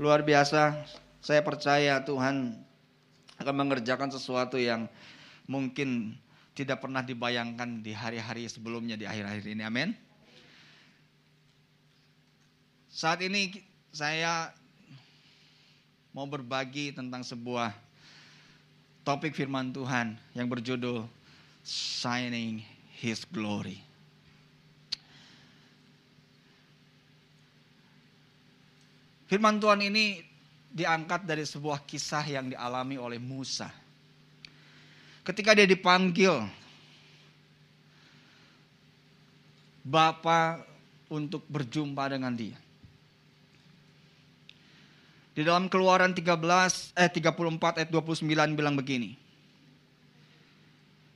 Luar biasa, saya percaya Tuhan akan mengerjakan sesuatu yang mungkin tidak pernah dibayangkan di hari-hari sebelumnya di akhir-akhir ini. Amin. Saat ini saya mau berbagi tentang sebuah topik firman Tuhan yang berjudul Shining His Glory. Firman Tuhan ini diangkat dari sebuah kisah yang dialami oleh Musa. Ketika dia dipanggil Bapa untuk berjumpa dengan dia. Di dalam Keluaran 13 eh 34 ayat 29 bilang begini.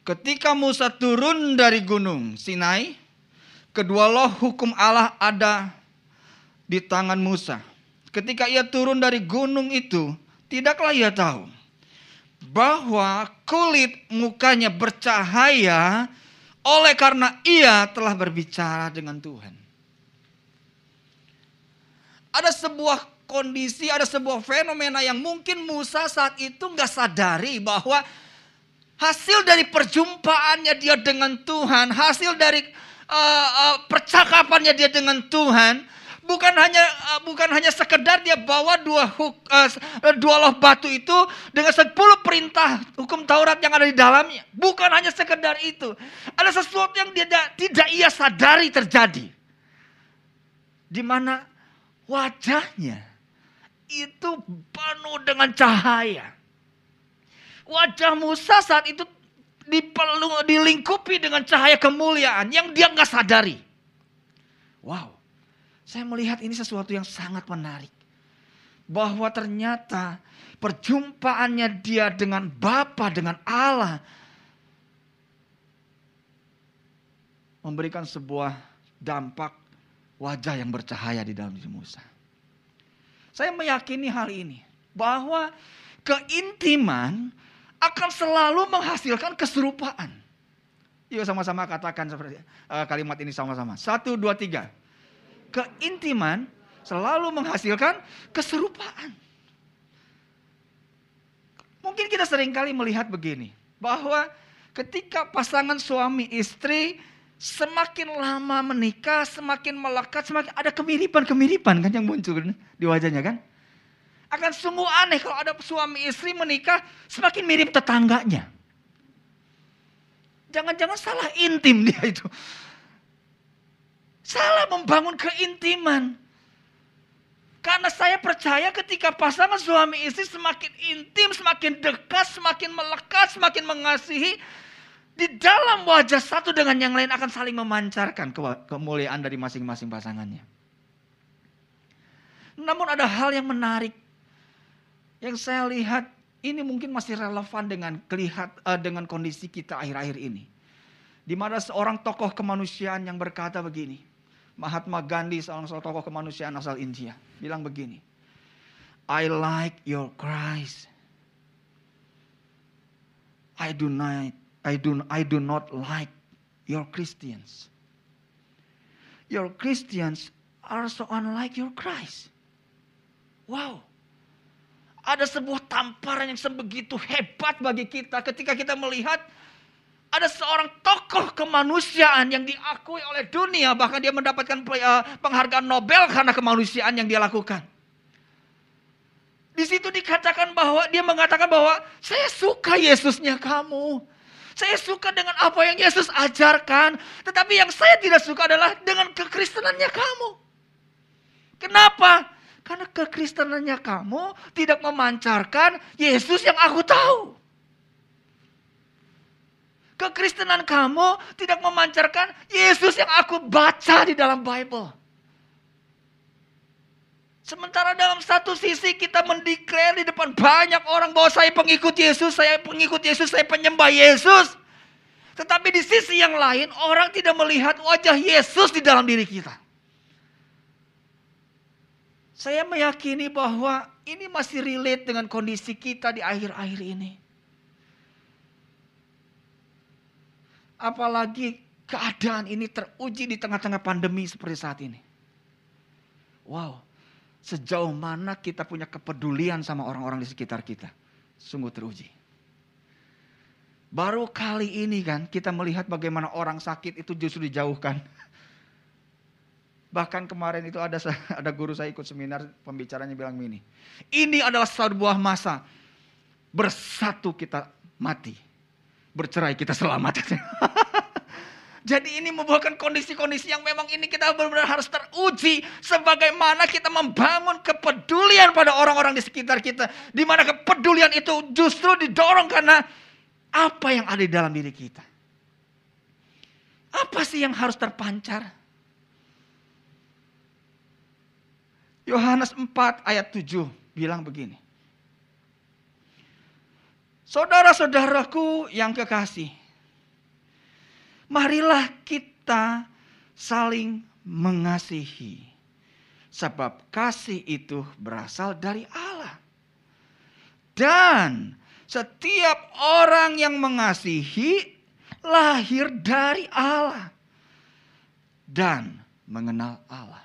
Ketika Musa turun dari gunung Sinai, kedua loh hukum Allah ada di tangan Musa. Ketika ia turun dari gunung itu, tidaklah ia tahu bahwa kulit mukanya bercahaya oleh karena ia telah berbicara dengan Tuhan. Ada sebuah kondisi, ada sebuah fenomena yang mungkin Musa saat itu nggak sadari bahwa hasil dari perjumpaannya dia dengan Tuhan, hasil dari uh, uh, percakapannya dia dengan Tuhan, bukan hanya uh, bukan hanya sekedar dia bawa dua huk, uh, dua loh batu itu dengan sepuluh perintah hukum Taurat yang ada di dalamnya. Bukan hanya sekedar itu. Ada sesuatu yang dia tidak, tidak ia sadari terjadi. Di mana wajahnya itu penuh dengan cahaya. Wajah Musa saat itu dipelung, dilingkupi dengan cahaya kemuliaan yang dia nggak sadari. Wow, saya melihat ini sesuatu yang sangat menarik. Bahwa ternyata perjumpaannya dia dengan Bapa, dengan Allah. Memberikan sebuah dampak wajah yang bercahaya di dalam diri Musa. Saya meyakini hal ini. Bahwa keintiman akan selalu menghasilkan keserupaan. Yuk sama-sama katakan seperti uh, kalimat ini sama-sama. Satu, dua, tiga. Keintiman selalu menghasilkan keserupaan. Mungkin kita sering kali melihat begini. Bahwa ketika pasangan suami istri semakin lama menikah, semakin melekat, semakin ada kemiripan-kemiripan kan yang muncul di wajahnya kan. Akan sungguh aneh kalau ada suami istri menikah semakin mirip tetangganya. Jangan-jangan salah intim dia itu. Salah membangun keintiman. Karena saya percaya ketika pasangan suami istri semakin intim, semakin dekat, semakin melekat, semakin mengasihi, di dalam wajah satu dengan yang lain akan saling memancarkan kemuliaan dari masing-masing pasangannya. Namun ada hal yang menarik yang saya lihat ini mungkin masih relevan dengan kelihat uh, dengan kondisi kita akhir-akhir ini. Di mana seorang tokoh kemanusiaan yang berkata begini. Mahatma Gandhi seorang tokoh kemanusiaan asal India bilang begini. I like your cries. I do not I do, I do not like your Christians. Your Christians are so unlike your Christ. Wow. Ada sebuah tamparan yang sebegitu hebat bagi kita ketika kita melihat ada seorang tokoh kemanusiaan yang diakui oleh dunia bahkan dia mendapatkan eh, penghargaan Nobel karena kemanusiaan yang dia lakukan. Di situ dikatakan bahwa dia mengatakan bahwa saya suka Yesusnya kamu. Saya suka dengan apa yang Yesus ajarkan. Tetapi yang saya tidak suka adalah dengan kekristenannya kamu. Kenapa? Karena kekristenannya kamu tidak memancarkan Yesus yang aku tahu. Kekristenan kamu tidak memancarkan Yesus yang aku baca di dalam Bible. Sementara dalam satu sisi kita mendeklar di depan banyak orang bahwa saya pengikut Yesus, saya pengikut Yesus, saya penyembah Yesus. Tetapi di sisi yang lain orang tidak melihat wajah Yesus di dalam diri kita. Saya meyakini bahwa ini masih relate dengan kondisi kita di akhir-akhir ini. Apalagi keadaan ini teruji di tengah-tengah pandemi seperti saat ini. Wow, sejauh mana kita punya kepedulian sama orang-orang di sekitar kita. Sungguh teruji. Baru kali ini kan kita melihat bagaimana orang sakit itu justru dijauhkan. Bahkan kemarin itu ada ada guru saya ikut seminar pembicaranya bilang gini. Ini adalah sebuah masa bersatu kita mati. Bercerai kita selamat. Jadi ini membuahkan kondisi-kondisi yang memang ini kita benar-benar harus teruji sebagaimana kita membangun kepedulian pada orang-orang di sekitar kita. Di mana kepedulian itu justru didorong karena apa yang ada di dalam diri kita. Apa sih yang harus terpancar? Yohanes 4 ayat 7 bilang begini. Saudara-saudaraku yang kekasih, marilah kita saling mengasihi. Sebab kasih itu berasal dari Allah. Dan setiap orang yang mengasihi lahir dari Allah. Dan mengenal Allah.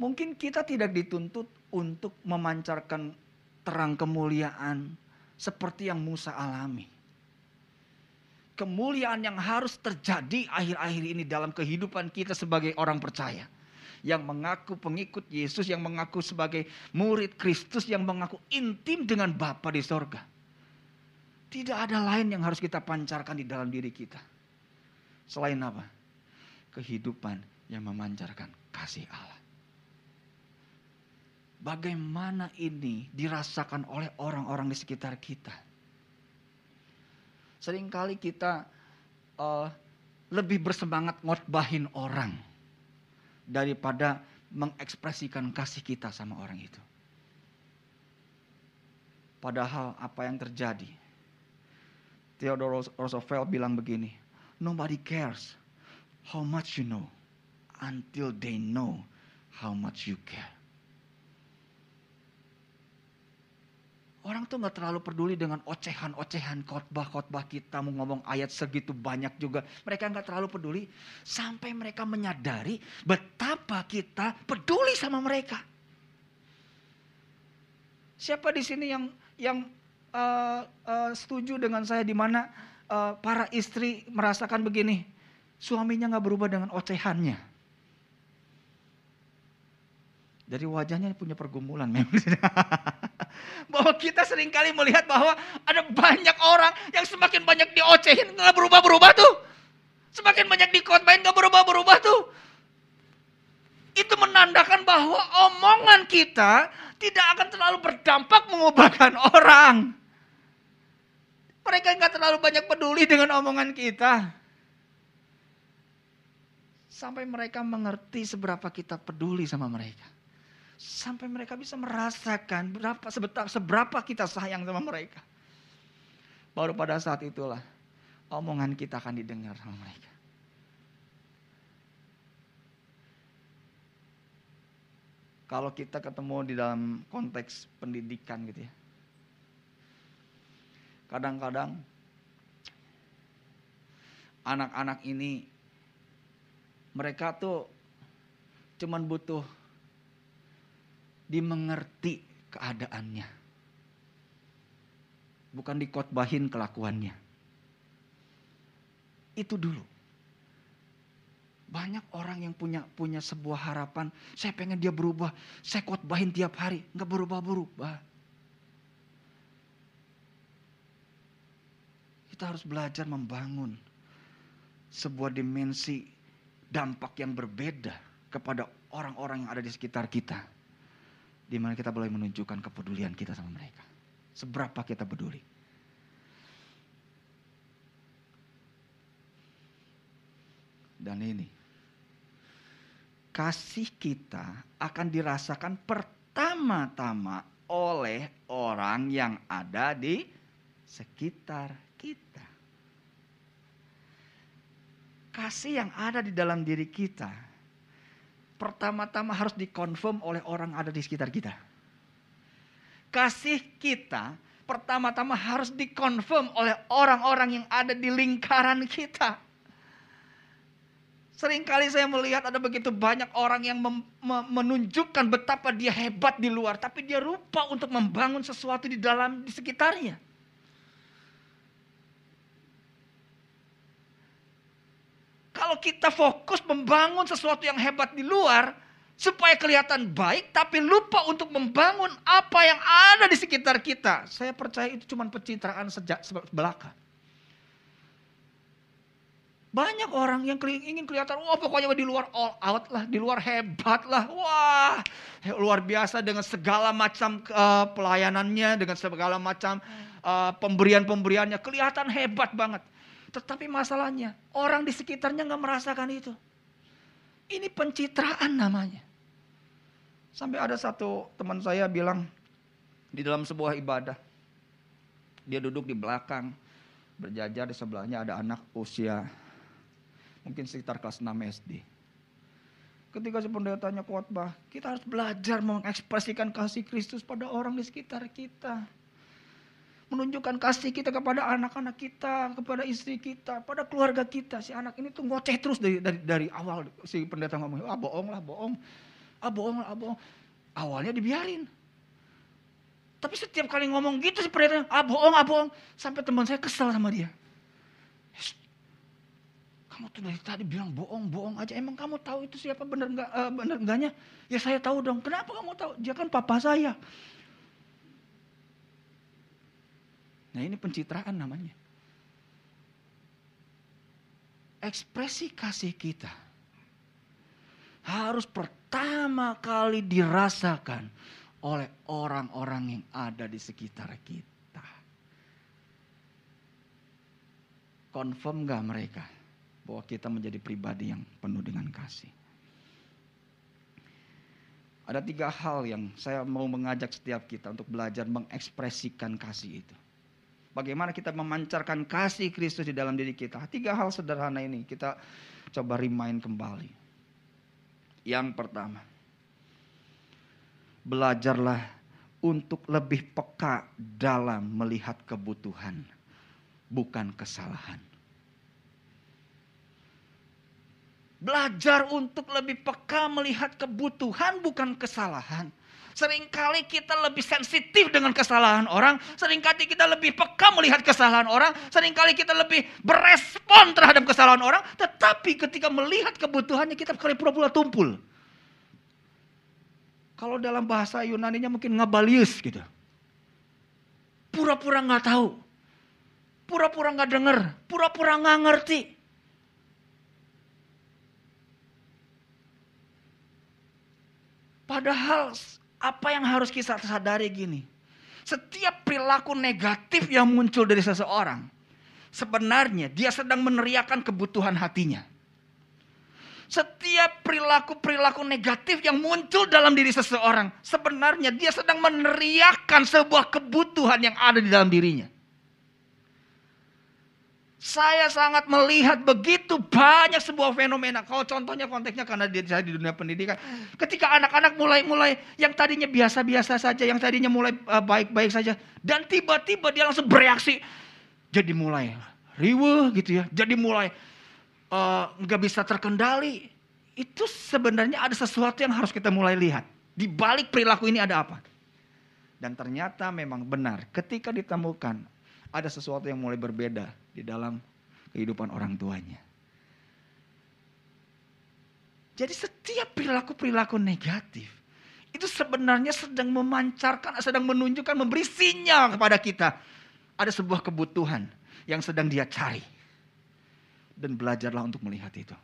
Mungkin kita tidak dituntut untuk memancarkan terang kemuliaan seperti yang Musa alami kemuliaan yang harus terjadi akhir-akhir ini dalam kehidupan kita sebagai orang percaya. Yang mengaku pengikut Yesus, yang mengaku sebagai murid Kristus, yang mengaku intim dengan Bapa di sorga. Tidak ada lain yang harus kita pancarkan di dalam diri kita. Selain apa? Kehidupan yang memancarkan kasih Allah. Bagaimana ini dirasakan oleh orang-orang di sekitar kita Seringkali kita uh, lebih bersemangat ngotbahin orang daripada mengekspresikan kasih kita sama orang itu. Padahal apa yang terjadi? Theodore Roosevelt bilang begini, nobody cares how much you know until they know how much you care. Orang tuh nggak terlalu peduli dengan ocehan-ocehan khotbah-khotbah kita mau ngomong ayat segitu banyak juga. Mereka nggak terlalu peduli sampai mereka menyadari betapa kita peduli sama mereka. Siapa di sini yang yang uh, uh, setuju dengan saya di mana uh, para istri merasakan begini, suaminya nggak berubah dengan ocehannya. Dari wajahnya punya pergumulan memang. bahwa kita sering kali melihat bahwa ada banyak orang yang semakin banyak diocehin nggak berubah-berubah tuh. Semakin banyak dikotbahin nggak berubah-berubah tuh. Itu menandakan bahwa omongan kita tidak akan terlalu berdampak mengubahkan orang. Mereka nggak terlalu banyak peduli dengan omongan kita. Sampai mereka mengerti seberapa kita peduli sama mereka. Sampai mereka bisa merasakan berapa seberapa kita sayang sama mereka. Baru pada saat itulah omongan kita akan didengar sama mereka. Kalau kita ketemu di dalam konteks pendidikan gitu ya. Kadang-kadang anak-anak ini mereka tuh cuman butuh dimengerti keadaannya. Bukan dikotbahin kelakuannya. Itu dulu. Banyak orang yang punya punya sebuah harapan, saya pengen dia berubah, saya khotbahin tiap hari, nggak berubah-berubah. Kita harus belajar membangun sebuah dimensi dampak yang berbeda kepada orang-orang yang ada di sekitar kita di mana kita boleh menunjukkan kepedulian kita sama mereka. Seberapa kita peduli. Dan ini, kasih kita akan dirasakan pertama-tama oleh orang yang ada di sekitar kita. Kasih yang ada di dalam diri kita pertama-tama harus dikonfirm oleh orang ada di sekitar kita. Kasih kita pertama-tama harus dikonfirm oleh orang-orang yang ada di lingkaran kita. Seringkali saya melihat ada begitu banyak orang yang menunjukkan betapa dia hebat di luar, tapi dia lupa untuk membangun sesuatu di dalam di sekitarnya. Kalau kita fokus membangun sesuatu yang hebat di luar, supaya kelihatan baik, tapi lupa untuk membangun apa yang ada di sekitar kita. Saya percaya itu cuma pencitraan sejak belaka. Banyak orang yang ingin kelihatan, wah pokoknya di luar all out lah, di luar hebat lah. Wah luar biasa dengan segala macam uh, pelayanannya, dengan segala macam uh, pemberian-pemberiannya. Kelihatan hebat banget. Tetapi masalahnya, orang di sekitarnya nggak merasakan itu. Ini pencitraan namanya. Sampai ada satu teman saya bilang di dalam sebuah ibadah. Dia duduk di belakang, berjajar di sebelahnya ada anak usia mungkin sekitar kelas 6 SD. Ketika si pendetanya khotbah, kita harus belajar mengekspresikan kasih Kristus pada orang di sekitar kita. Menunjukkan kasih kita kepada anak-anak kita, kepada istri kita, pada keluarga kita. Si anak ini tuh ngoceh terus dari dari, dari awal si pendeta ngomong, ah bohong lah, bohong. Ah bohong lah, ah bohong. Awalnya dibiarin. Tapi setiap kali ngomong gitu si pendeta, ah bohong, ah bohong. Sampai teman saya kesel sama dia kamu tuh dari tadi bilang bohong-bohong aja. Emang kamu tahu itu siapa benar enggak uh, benar enggaknya? Ya saya tahu dong. Kenapa kamu tahu? Dia kan papa saya. Nah ini pencitraan namanya. Ekspresi kasih kita harus pertama kali dirasakan oleh orang-orang yang ada di sekitar kita. Confirm gak mereka? bahwa kita menjadi pribadi yang penuh dengan kasih. Ada tiga hal yang saya mau mengajak setiap kita untuk belajar mengekspresikan kasih itu. Bagaimana kita memancarkan kasih Kristus di dalam diri kita. Tiga hal sederhana ini kita coba remind kembali. Yang pertama, belajarlah untuk lebih peka dalam melihat kebutuhan, bukan kesalahan. Belajar untuk lebih peka melihat kebutuhan bukan kesalahan. Seringkali kita lebih sensitif dengan kesalahan orang. Seringkali kita lebih peka melihat kesalahan orang. Seringkali kita lebih berespon terhadap kesalahan orang. Tetapi ketika melihat kebutuhannya kita kali pura-pura tumpul. Kalau dalam bahasa Yunaninya mungkin ngabalius gitu. Pura-pura nggak tahu. Pura-pura nggak dengar. Pura-pura nggak ngerti. Padahal apa yang harus kita sadari gini. Setiap perilaku negatif yang muncul dari seseorang. Sebenarnya dia sedang meneriakan kebutuhan hatinya. Setiap perilaku-perilaku negatif yang muncul dalam diri seseorang. Sebenarnya dia sedang meneriakan sebuah kebutuhan yang ada di dalam dirinya. Saya sangat melihat begitu banyak sebuah fenomena. Kalau contohnya konteksnya karena dia saya di dunia pendidikan. Ketika anak-anak mulai-mulai yang tadinya biasa-biasa saja, yang tadinya mulai uh, baik-baik saja. Dan tiba-tiba dia langsung bereaksi. Jadi mulai riweh gitu ya. Jadi mulai uh, nggak uh, bisa terkendali. Itu sebenarnya ada sesuatu yang harus kita mulai lihat. Di balik perilaku ini ada apa? Dan ternyata memang benar ketika ditemukan ada sesuatu yang mulai berbeda di dalam kehidupan orang tuanya. Jadi setiap perilaku-perilaku negatif itu sebenarnya sedang memancarkan, sedang menunjukkan, memberi sinyal kepada kita. Ada sebuah kebutuhan yang sedang dia cari. Dan belajarlah untuk melihat itu.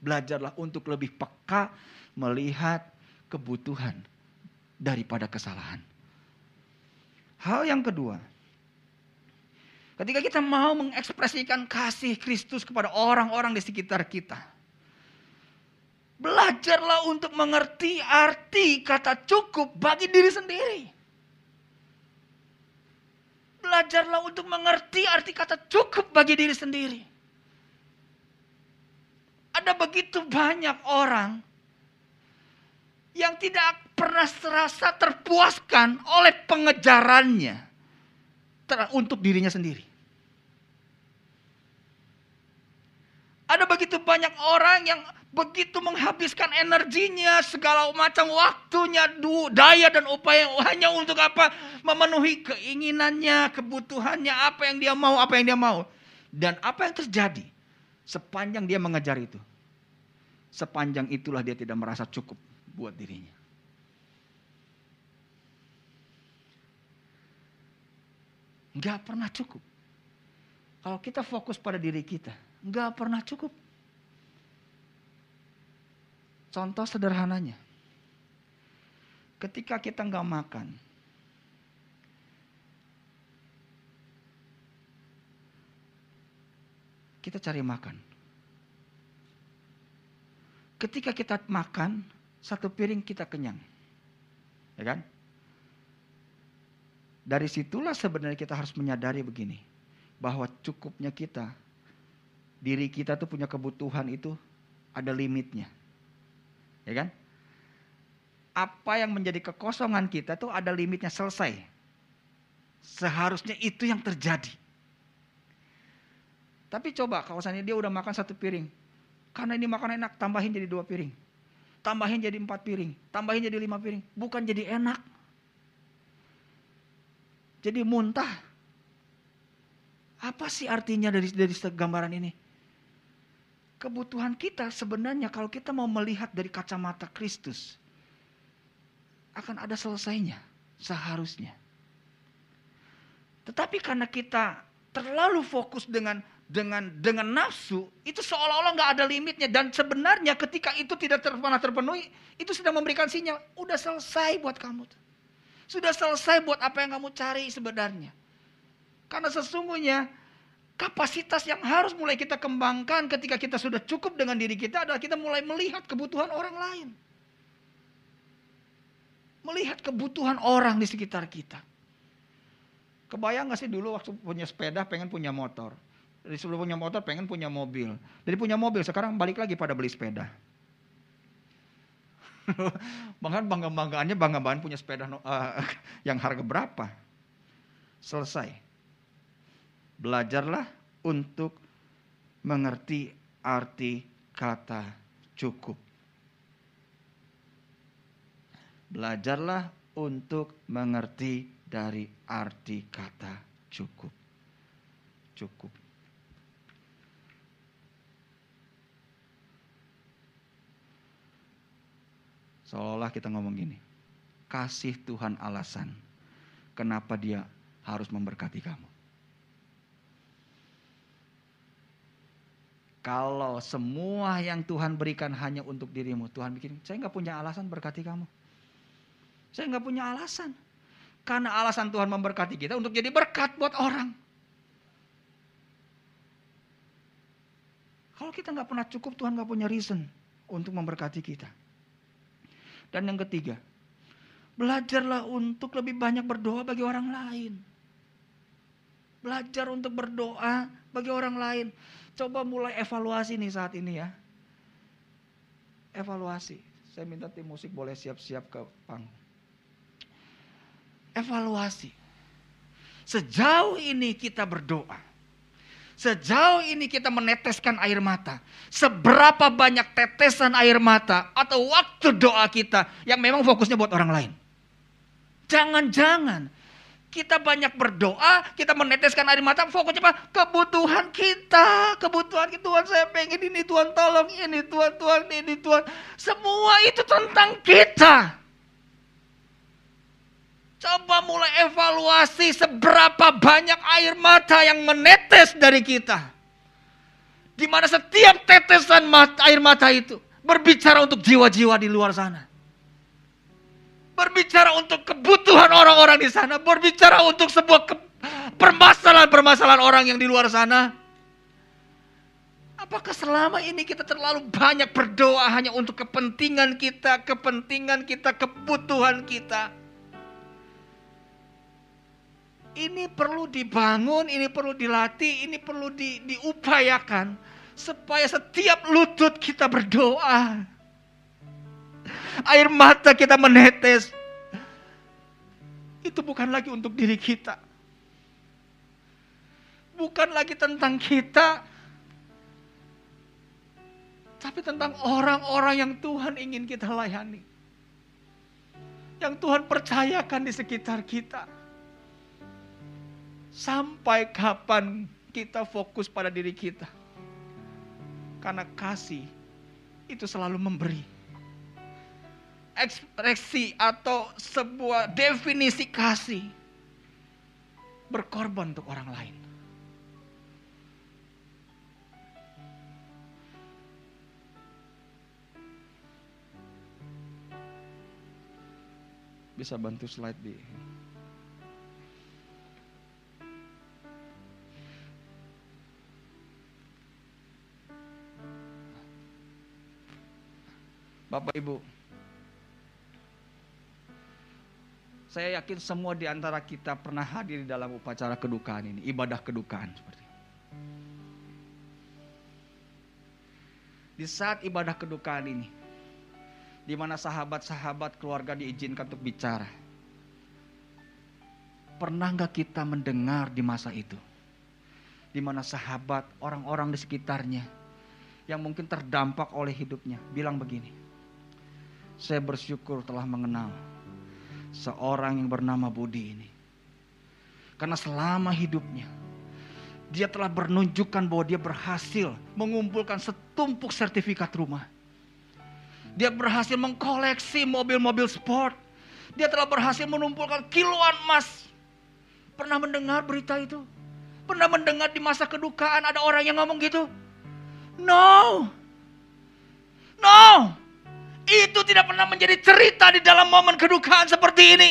Belajarlah untuk lebih peka melihat kebutuhan daripada kesalahan. Hal yang kedua, Ketika kita mau mengekspresikan kasih Kristus kepada orang-orang di sekitar kita. Belajarlah untuk mengerti arti kata cukup bagi diri sendiri. Belajarlah untuk mengerti arti kata cukup bagi diri sendiri. Ada begitu banyak orang yang tidak pernah serasa terpuaskan oleh pengejarannya untuk dirinya sendiri. Ada begitu banyak orang yang begitu menghabiskan energinya, segala macam waktunya, daya dan upaya hanya untuk apa? Memenuhi keinginannya, kebutuhannya, apa yang dia mau, apa yang dia mau. Dan apa yang terjadi sepanjang dia mengejar itu? Sepanjang itulah dia tidak merasa cukup buat dirinya. Enggak pernah cukup. Kalau kita fokus pada diri kita, enggak pernah cukup. Contoh sederhananya. Ketika kita enggak makan, kita cari makan. Ketika kita makan, satu piring kita kenyang. Ya kan? Dari situlah sebenarnya kita harus menyadari begini. Bahwa cukupnya kita, diri kita tuh punya kebutuhan itu ada limitnya. Ya kan? Apa yang menjadi kekosongan kita tuh ada limitnya selesai. Seharusnya itu yang terjadi. Tapi coba kalau misalnya dia udah makan satu piring. Karena ini makan enak, tambahin jadi dua piring. Tambahin jadi empat piring. Tambahin jadi lima piring. Bukan jadi enak jadi muntah. Apa sih artinya dari dari gambaran ini? Kebutuhan kita sebenarnya kalau kita mau melihat dari kacamata Kristus akan ada selesainya seharusnya. Tetapi karena kita terlalu fokus dengan dengan dengan nafsu itu seolah-olah nggak ada limitnya dan sebenarnya ketika itu tidak pernah terpenuhi itu sudah memberikan sinyal udah selesai buat kamu. Sudah selesai buat apa yang kamu cari sebenarnya. Karena sesungguhnya kapasitas yang harus mulai kita kembangkan ketika kita sudah cukup dengan diri kita adalah kita mulai melihat kebutuhan orang lain. Melihat kebutuhan orang di sekitar kita. Kebayang gak sih dulu waktu punya sepeda pengen punya motor. Dari sebelum punya motor pengen punya mobil. Dari punya mobil sekarang balik lagi pada beli sepeda. Bahkan bangga-banggaannya bangga-banggaan punya sepeda uh, yang harga berapa. Selesai. Belajarlah untuk mengerti arti kata cukup. Belajarlah untuk mengerti dari arti kata cukup. Cukup. Seolah-olah kita ngomong gini. Kasih Tuhan alasan kenapa dia harus memberkati kamu. Kalau semua yang Tuhan berikan hanya untuk dirimu, Tuhan bikin, saya nggak punya alasan berkati kamu. Saya nggak punya alasan. Karena alasan Tuhan memberkati kita untuk jadi berkat buat orang. Kalau kita nggak pernah cukup, Tuhan nggak punya reason untuk memberkati kita. Dan yang ketiga, belajarlah untuk lebih banyak berdoa bagi orang lain. Belajar untuk berdoa bagi orang lain. Coba mulai evaluasi nih saat ini ya. Evaluasi. Saya minta tim musik boleh siap-siap ke panggung. Evaluasi. Sejauh ini kita berdoa. Sejauh ini kita meneteskan air mata. Seberapa banyak tetesan air mata atau waktu doa kita yang memang fokusnya buat orang lain. Jangan-jangan kita banyak berdoa, kita meneteskan air mata, fokusnya apa? Kebutuhan kita, kebutuhan kita, Tuhan saya pengen ini, Tuhan tolong ini, Tuhan, Tuhan ini, Tuhan. Semua itu tentang kita. Coba mulai evaluasi seberapa banyak air mata yang menetes dari kita. Di mana setiap tetesan air mata itu berbicara untuk jiwa-jiwa di luar sana. Berbicara untuk kebutuhan orang-orang di sana. Berbicara untuk sebuah permasalahan-permasalahan orang yang di luar sana. Apakah selama ini kita terlalu banyak berdoa hanya untuk kepentingan kita, kepentingan kita, kebutuhan kita? ini perlu dibangun, ini perlu dilatih, ini perlu di, diupayakan supaya setiap lutut kita berdoa. Air mata kita menetes. Itu bukan lagi untuk diri kita. Bukan lagi tentang kita. Tapi tentang orang-orang yang Tuhan ingin kita layani. Yang Tuhan percayakan di sekitar kita. Sampai kapan kita fokus pada diri kita. Karena kasih itu selalu memberi. Ekspresi atau sebuah definisi kasih berkorban untuk orang lain. Bisa bantu slide di Bapak Ibu, saya yakin semua di antara kita pernah hadir di dalam upacara kedukaan ini, ibadah kedukaan seperti ini. Di saat ibadah kedukaan ini, di mana sahabat-sahabat keluarga diizinkan untuk bicara. Pernah nggak kita mendengar di masa itu? Di mana sahabat, orang-orang di sekitarnya yang mungkin terdampak oleh hidupnya bilang begini. Saya bersyukur telah mengenal seorang yang bernama Budi ini. Karena selama hidupnya dia telah menunjukkan bahwa dia berhasil mengumpulkan setumpuk sertifikat rumah. Dia berhasil mengkoleksi mobil-mobil sport. Dia telah berhasil mengumpulkan kiloan emas. Pernah mendengar berita itu? Pernah mendengar di masa kedukaan ada orang yang ngomong gitu? No. No. Itu tidak pernah menjadi cerita di dalam momen kedukaan seperti ini.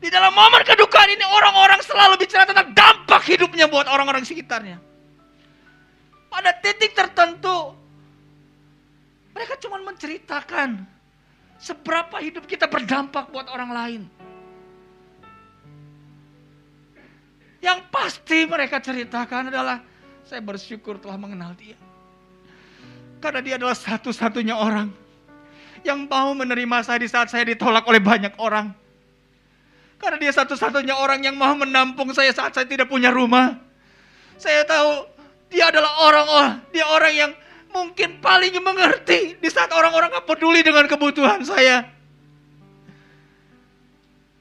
Di dalam momen kedukaan ini orang-orang selalu bicara tentang dampak hidupnya buat orang-orang sekitarnya. Pada titik tertentu, mereka cuma menceritakan seberapa hidup kita berdampak buat orang lain. Yang pasti mereka ceritakan adalah saya bersyukur telah mengenal dia. Karena dia adalah satu-satunya orang yang mau menerima saya di saat saya ditolak oleh banyak orang. Karena dia satu-satunya orang yang mau menampung saya saat saya tidak punya rumah. Saya tahu dia adalah orang-orang, dia orang yang mungkin paling mengerti di saat orang-orang gak peduli dengan kebutuhan saya.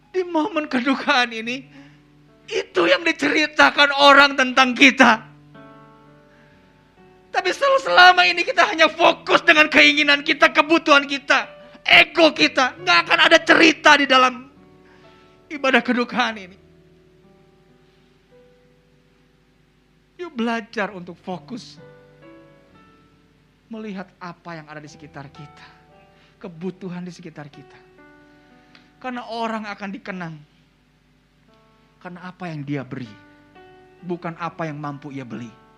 Di momen kedukaan ini, itu yang diceritakan orang tentang kita. Tapi selama ini kita hanya fokus dengan keinginan kita, kebutuhan kita, ego kita. Nggak akan ada cerita di dalam ibadah kedukaan ini. Yuk belajar untuk fokus. Melihat apa yang ada di sekitar kita. Kebutuhan di sekitar kita. Karena orang akan dikenang. Karena apa yang dia beri. Bukan apa yang mampu ia beli.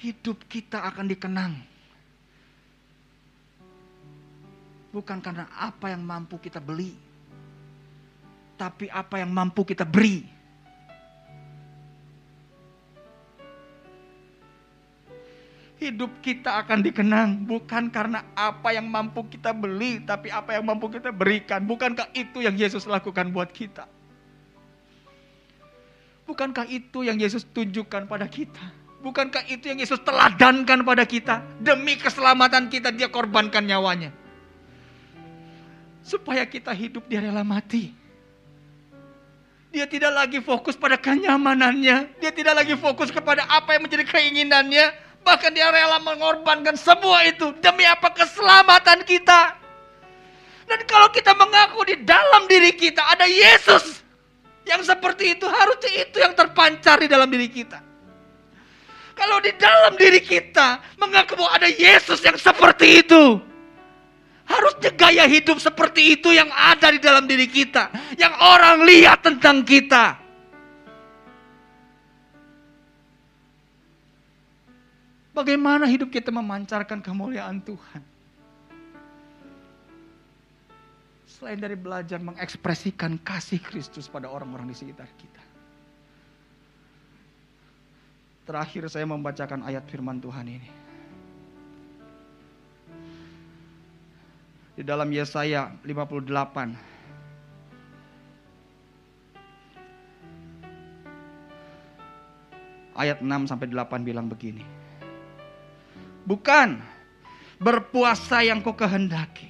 Hidup kita akan dikenang. Bukan karena apa yang mampu kita beli, tapi apa yang mampu kita beri. Hidup kita akan dikenang bukan karena apa yang mampu kita beli, tapi apa yang mampu kita berikan. Bukankah itu yang Yesus lakukan buat kita? Bukankah itu yang Yesus tunjukkan pada kita? Bukankah itu yang Yesus teladankan pada kita? Demi keselamatan kita dia korbankan nyawanya. Supaya kita hidup dia rela mati. Dia tidak lagi fokus pada kenyamanannya. Dia tidak lagi fokus kepada apa yang menjadi keinginannya. Bahkan dia rela mengorbankan semua itu. Demi apa? Keselamatan kita. Dan kalau kita mengaku di dalam diri kita ada Yesus. Yang seperti itu harusnya itu yang terpancar di dalam diri kita. Kalau di dalam diri kita mengaku bahwa ada Yesus yang seperti itu. Harusnya gaya hidup seperti itu yang ada di dalam diri kita. Yang orang lihat tentang kita. Bagaimana hidup kita memancarkan kemuliaan Tuhan? Selain dari belajar mengekspresikan kasih Kristus pada orang-orang di sekitar kita. Terakhir saya membacakan ayat firman Tuhan ini. Di dalam Yesaya 58 ayat 6 sampai 8 bilang begini. Bukan berpuasa yang kau kehendaki.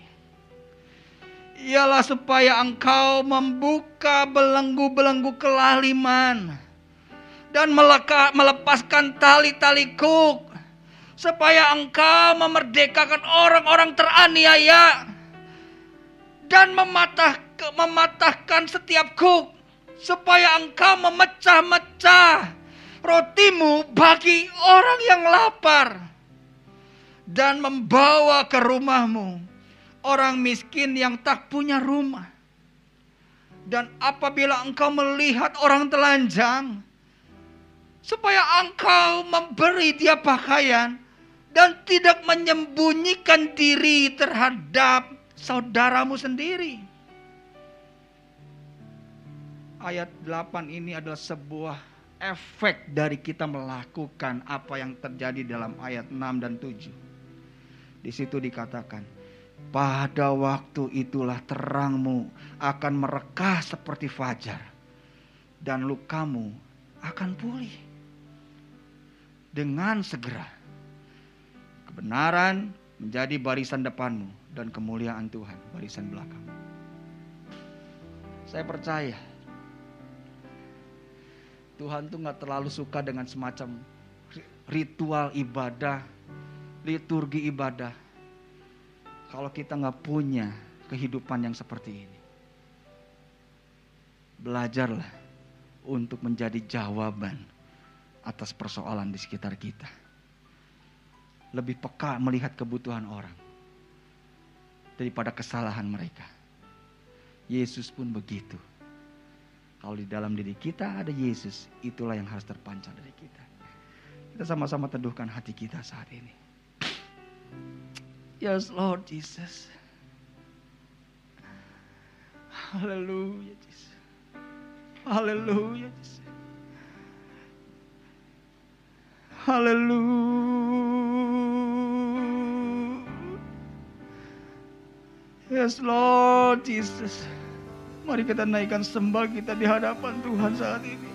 Ialah supaya engkau membuka belenggu-belenggu kelaliman dan meleka, melepaskan tali-tali kuk supaya engkau memerdekakan orang-orang teraniaya dan mematah, mematahkan setiap kuk supaya engkau memecah-mecah rotimu bagi orang yang lapar dan membawa ke rumahmu orang miskin yang tak punya rumah. Dan apabila engkau melihat orang telanjang, supaya engkau memberi dia pakaian dan tidak menyembunyikan diri terhadap saudaramu sendiri. Ayat 8 ini adalah sebuah efek dari kita melakukan apa yang terjadi dalam ayat 6 dan 7. Di situ dikatakan, pada waktu itulah terangmu akan merekah seperti fajar. Dan lukamu akan pulih. Dengan segera. Kebenaran menjadi barisan depanmu. Dan kemuliaan Tuhan barisan belakang. Saya percaya. Tuhan tuh gak terlalu suka dengan semacam ritual ibadah liturgi ibadah kalau kita nggak punya kehidupan yang seperti ini. Belajarlah untuk menjadi jawaban atas persoalan di sekitar kita. Lebih peka melihat kebutuhan orang daripada kesalahan mereka. Yesus pun begitu. Kalau di dalam diri kita ada Yesus, itulah yang harus terpancar dari kita. Kita sama-sama teduhkan hati kita saat ini. Yes, Lord Jesus. Hallelujah, Jesus. Hallelujah, Jesus. Hallelujah. Yes, Lord Jesus. Mari kita naikkan sembah kita di hadapan Tuhan saat ini.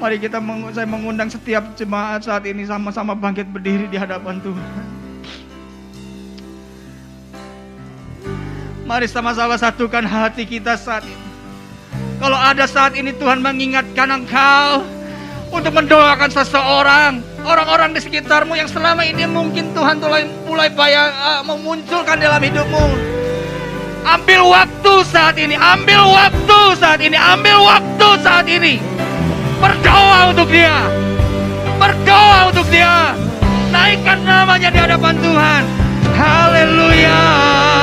Mari kita saya mengundang setiap jemaat saat ini sama-sama bangkit berdiri di hadapan Tuhan. Mari sama-sama satukan hati kita saat ini. Kalau ada saat ini Tuhan mengingatkan engkau untuk mendoakan seseorang, orang-orang di sekitarmu yang selama ini mungkin Tuhan mulai mulai bayang, uh, memunculkan dalam hidupmu. Ambil waktu saat ini, ambil waktu saat ini, ambil waktu saat ini. Berdoa untuk dia. Berdoa untuk dia. Naikkan namanya di hadapan Tuhan. Haleluya.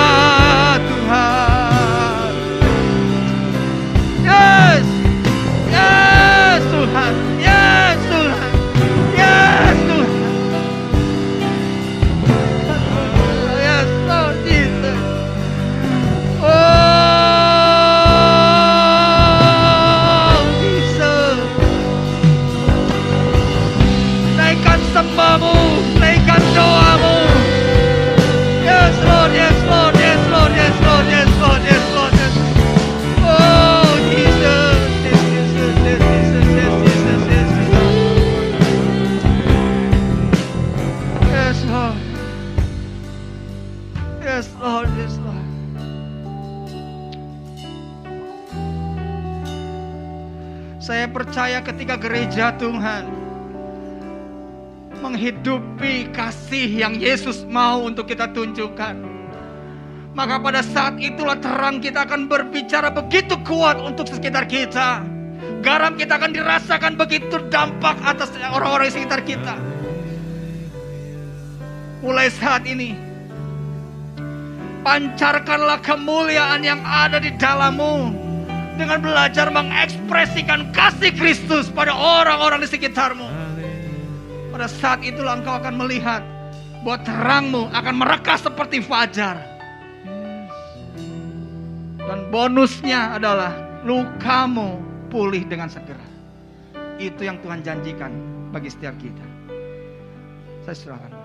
Saya percaya ketika gereja Tuhan menghidupi kasih yang Yesus mau untuk kita tunjukkan. Maka pada saat itulah terang kita akan berbicara begitu kuat untuk sekitar kita. Garam kita akan dirasakan begitu dampak atas orang-orang di sekitar kita. Mulai saat ini, pancarkanlah kemuliaan yang ada di dalammu dengan belajar mengekspresikan kasih Kristus pada orang-orang di sekitarmu. Pada saat itulah engkau akan melihat bahwa terangmu akan merekah seperti fajar. Dan bonusnya adalah lukamu pulih dengan segera. Itu yang Tuhan janjikan bagi setiap kita. Saya serahkan.